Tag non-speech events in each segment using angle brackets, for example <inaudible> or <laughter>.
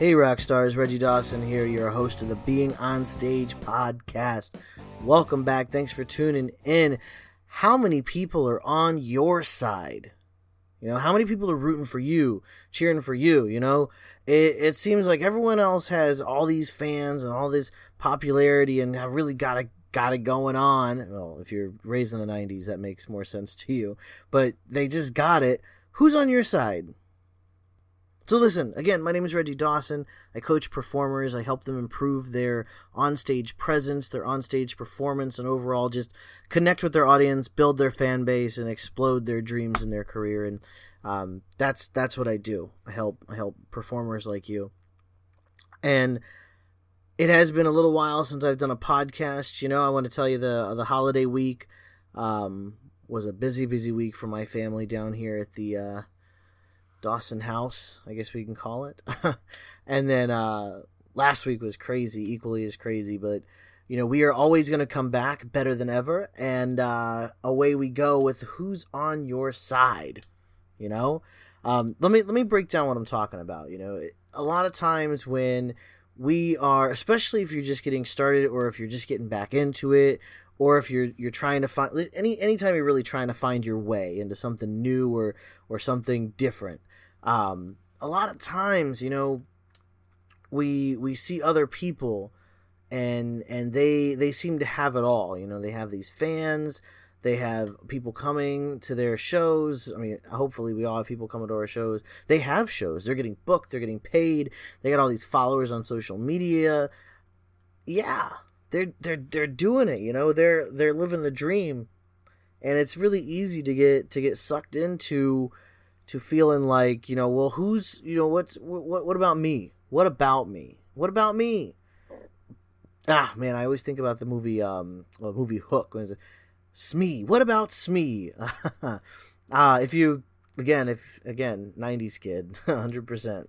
Hey, rock stars, Reggie Dawson here, your host of the Being on Stage podcast. Welcome back. Thanks for tuning in. How many people are on your side? You know, how many people are rooting for you, cheering for you? You know, it, it seems like everyone else has all these fans and all this popularity and have really got it, got it going on. Well, if you're raised in the 90s, that makes more sense to you. But they just got it. Who's on your side? So listen, again, my name is Reggie Dawson. I coach performers. I help them improve their onstage presence, their onstage performance, and overall just connect with their audience, build their fan base, and explode their dreams in their career. And um, that's that's what I do. I help I help performers like you. And it has been a little while since I've done a podcast. You know, I want to tell you the the holiday week um, was a busy, busy week for my family down here at the. Uh, Dawson House, I guess we can call it. <laughs> and then uh, last week was crazy, equally as crazy. But you know, we are always going to come back better than ever, and uh, away we go with who's on your side. You know, um, let me let me break down what I'm talking about. You know, a lot of times when we are, especially if you're just getting started, or if you're just getting back into it, or if you're you're trying to find any anytime you're really trying to find your way into something new or or something different um, a lot of times you know we we see other people and and they they seem to have it all. You know they have these fans they have people coming to their shows. I mean hopefully we all have people coming to our shows. They have shows. They're getting booked. They're getting paid. They got all these followers on social media. Yeah they're they're they're doing it you know? They're they're living the dream. And it's really easy to get to get sucked into to feeling like you know well who's you know what's what what about me? What about me? What about me? Ah man i always think about the movie um well, movie hook when it's smee what about smee? <laughs> Ah if you again if again 90s kid <laughs> 100%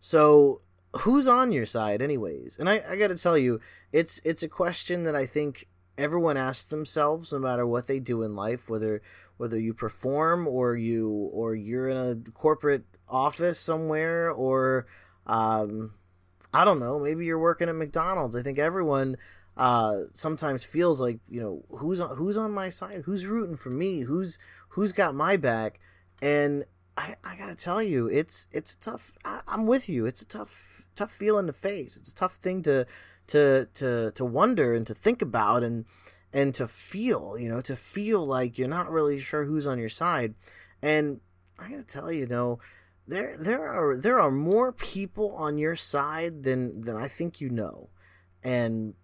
so who's on your side anyways? And i i gotta tell you it's it's a question that i think everyone asks themselves no matter what they do in life whether whether you perform or you or you're in a corporate office somewhere or um, I don't know, maybe you're working at McDonald's. I think everyone uh, sometimes feels like you know who's on who's on my side, who's rooting for me, who's who's got my back, and I, I gotta tell you, it's it's tough. I, I'm with you. It's a tough tough feeling to face. It's a tough thing to to to to wonder and to think about and and to feel, you know, to feel like you're not really sure who's on your side. And I gotta tell you, you know, there there are there are more people on your side than than I think you know, and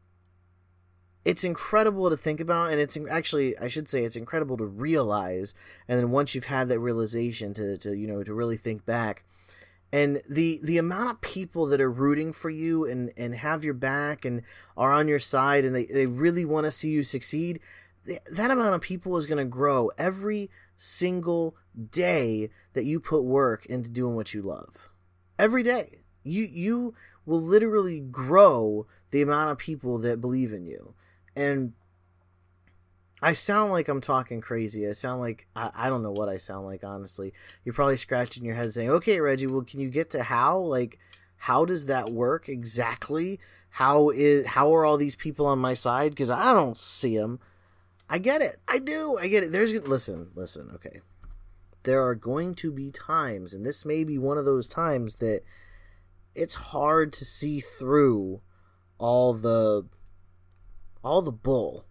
it's incredible to think about, and it's actually I should say it's incredible to realize, and then once you've had that realization to to you know to really think back. And the the amount of people that are rooting for you and, and have your back and are on your side and they, they really want to see you succeed, that amount of people is going to grow every single day that you put work into doing what you love. Every day. You you will literally grow the amount of people that believe in you. And I sound like I'm talking crazy. I sound like I, I don't know what I sound like, honestly. You're probably scratching your head saying, Okay, Reggie, well can you get to how? Like how does that work exactly? How is how are all these people on my side? Because I don't see them. I get it. I do. I get it. There's listen, listen. Okay, there are going to be times, and this may be one of those times that it's hard to see through all the all the bull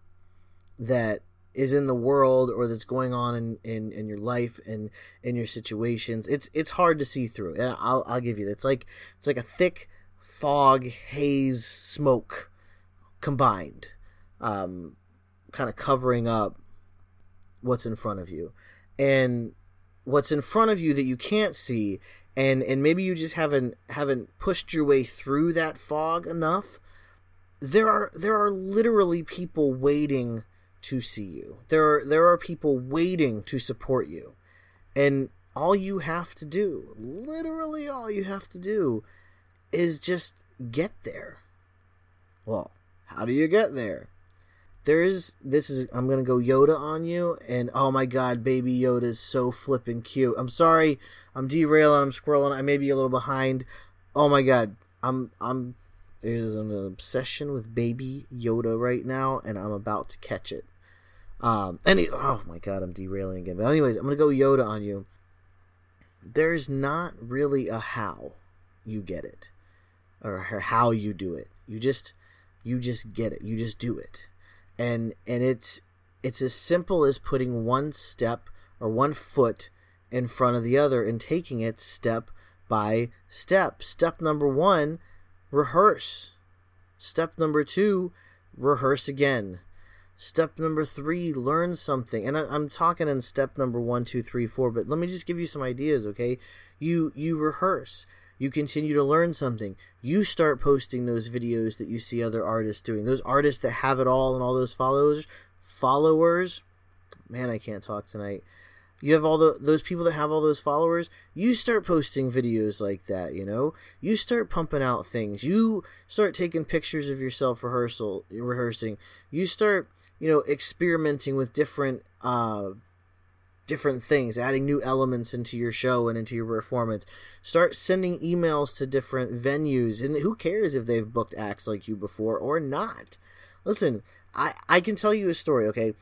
that is in the world or that's going on in, in, in your life and in your situations. It's it's hard to see through. And I'll I'll give you that. It's like it's like a thick fog, haze, smoke combined. Um, kind of covering up what's in front of you. And what's in front of you that you can't see and and maybe you just haven't haven't pushed your way through that fog enough there are there are literally people waiting to see you. There are there are people waiting to support you. And all you have to do, literally all you have to do is just get there. Well, how do you get there? There is this is I'm gonna go Yoda on you, and oh my god, baby Yoda is so flippin' cute. I'm sorry, I'm derailing, I'm squirreling. I may be a little behind. Oh my god, I'm I'm there's an obsession with baby Yoda right now, and I'm about to catch it. Um, any oh my god, I'm derailing again. But anyways, I'm gonna go Yoda on you. There's not really a how you get it, or how you do it. You just you just get it. You just do it, and and it's it's as simple as putting one step or one foot in front of the other and taking it step by step. Step number one, rehearse. Step number two, rehearse again. Step number three, learn something. And I, am talking in step number one, two, three, four, but let me just give you some ideas, okay? You you rehearse. You continue to learn something. You start posting those videos that you see other artists doing. Those artists that have it all and all those followers followers. Man, I can't talk tonight you have all the those people that have all those followers you start posting videos like that you know? You start pumping out things. You start taking pictures of yourself rehearsal rehearsing. You start you know experimenting with different uh different things adding new elements into your show and into your performance. Start sending emails to different venues and who cares if they've booked acts like you before or not? Listen i i can tell you a story okay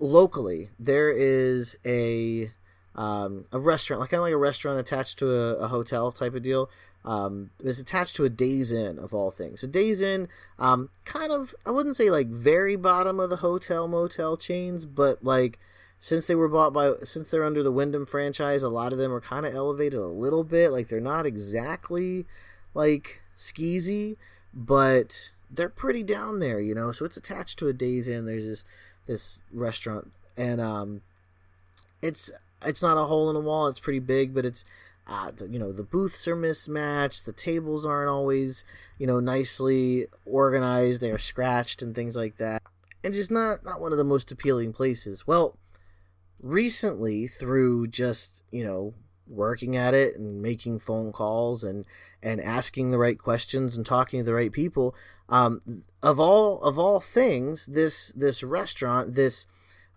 locally there is a um, a restaurant like kind of like a restaurant attached to a, a hotel type of deal um, it's attached to a Days Inn of all things. So Days Inn, um, kind of, I wouldn't say like very bottom of the hotel motel chains, but like since they were bought by, since they're under the Wyndham franchise, a lot of them are kind of elevated a little bit. Like they're not exactly like skeezy, but they're pretty down there, you know. So it's attached to a Days Inn. There's this this restaurant, and um, it's it's not a hole in the wall. It's pretty big, but it's uh, the, you know the booths are mismatched. The tables aren't always you know nicely organized. They are scratched and things like that. And just not not one of the most appealing places. Well recently through just you know working at it and making phone calls and and asking the right questions and talking to the right people um, of all of all things this this restaurant this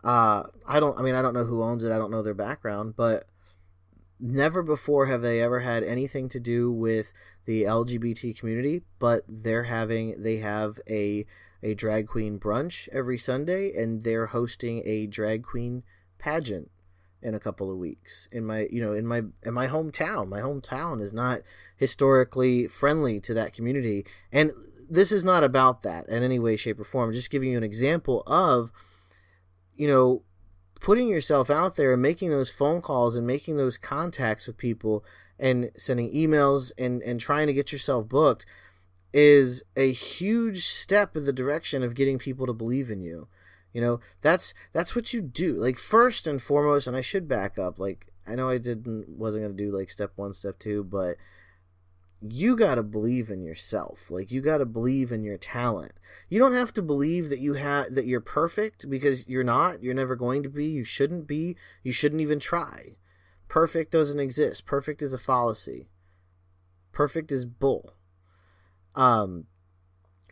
uh, I don't I mean I don't know who owns it. I don't know their background but never before have they ever had anything to do with the LGBT community, but they're having they have a a drag queen brunch every Sunday and they're hosting a drag queen pageant in a couple of weeks. In my you know in my in my hometown. My hometown is not historically friendly to that community. And this is not about that in any way shape or form I'm just giving you an example of you know putting yourself out there and making those phone calls and making those contacts with people and sending emails and, and trying to get yourself booked is a huge step in the direction of getting people to believe in you. You know, that's that's what you do. Like first and foremost, and I should back up. Like I know I didn't wasn't gonna do like step one, step two, but you got to believe in yourself. Like you got to believe in your talent. You don't have to believe that you have that you're perfect because you're not. You're never going to be. You shouldn't be. You shouldn't even try. Perfect doesn't exist. Perfect is a fallacy. Perfect is bull. Um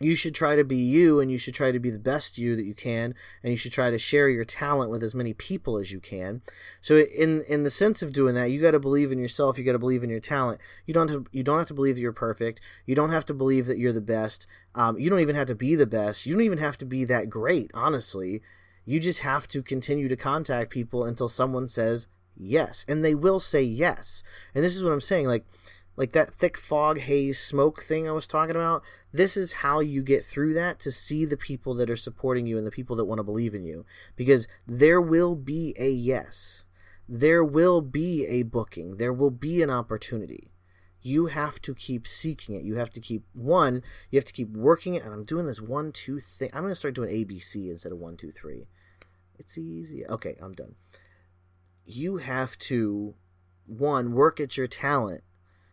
you should try to be you and you should try to be the best you that you can and you should try to share your talent with as many people as you can. So in in the sense of doing that you got to believe in yourself you got to believe in your talent. You don't have, you don't have to believe that you're perfect. You don't have to believe that you're the best. Um, you don't even have to be the best. You don't even have to be that great honestly. You just have to continue to contact people until someone says yes and they will say yes. And this is what i'm saying like like that thick fog haze smoke thing I was talking about. This is how you get through that to see the people that are supporting you and the people that want to believe in you. Because there will be a yes. There will be a booking. There will be an opportunity. You have to keep seeking it. You have to keep one, you have to keep working it. And I'm doing this one, two thing. I'm going to start doing ABC instead of one, two, three. It's easy. Okay, I'm done. You have to, one, work at your talent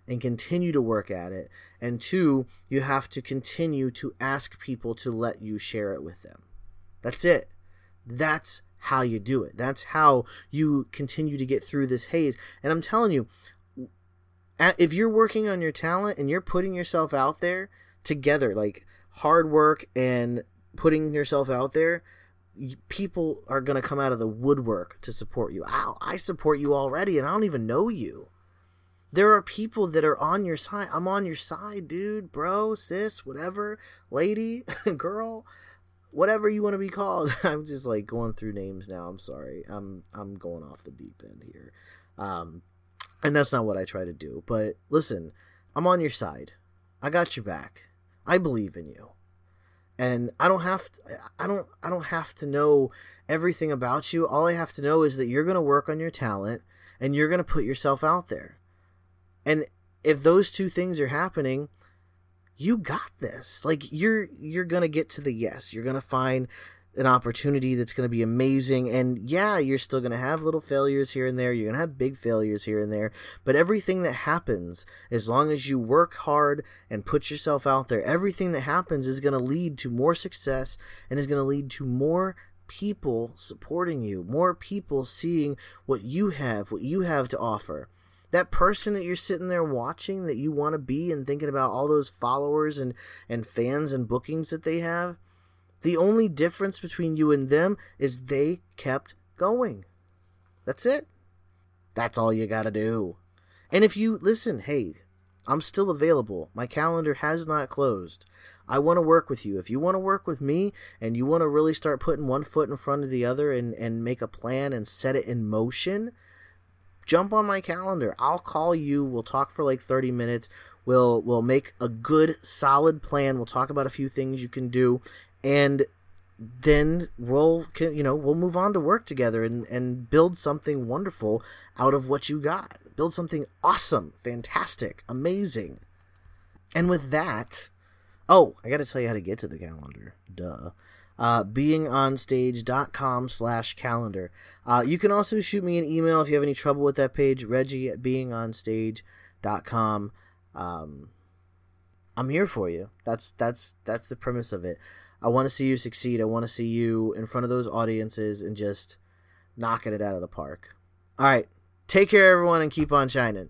and continue to work at it. And two, you have to continue to ask people to let you share it with them. That's it. That's how you do it. That's how you continue to get through this haze. And I'm telling you, if you're working on your talent and you're putting yourself out there together, like hard work and putting yourself out there, people are going to come out of the woodwork to support you. Ow, I support you already and I don't even know you. There are people that are on your side. I'm on your side, dude, bro, sis, whatever, lady, <laughs> girl, whatever you want to be called. <laughs> I'm just like going through names now. I'm sorry. I'm I'm going off the deep end here. Um and that's not what I try to do. But listen, I'm on your side. I got your back. I believe in you. And I don't have to, I don't I don't have to know everything about you. All I have to know is that you're going to work on your talent and you're going to put yourself out there. And if those two things are happening, you got this. Like you're you're going to get to the yes. You're going to find an opportunity that's going to be amazing. And yeah, you're still going to have little failures here and there. You're going to have big failures here and there. But everything that happens, as long as you work hard and put yourself out there, everything that happens is going to lead to more success and is going to lead to more people supporting you, more people seeing what you have, what you have to offer. That person that you're sitting there watching that you want to be and thinking about all those followers and, and fans and bookings that they have, the only difference between you and them is they kept going. That's it. That's all you gotta do. And if you listen, hey, I'm still available. My calendar has not closed. I want to work with you. If you want to work with me and you want to really start putting one foot in front of the other and, and make a plan and set it in motion, jump on my calendar. I'll call you. We'll talk for like 30 minutes. We'll we'll make a good solid plan. We'll talk about a few things you can do and then we'll you know we'll move on to work together and and build something wonderful out of what you got build something awesome fantastic amazing and with that oh i gotta tell you how to get to the calendar duh uh, beingonstage.com slash calendar uh, you can also shoot me an email if you have any trouble with that page reggie at beingonstage.com um, i'm here for you that's that's that's the premise of it I want to see you succeed. I want to see you in front of those audiences and just knocking it out of the park. All right. Take care, everyone, and keep on shining.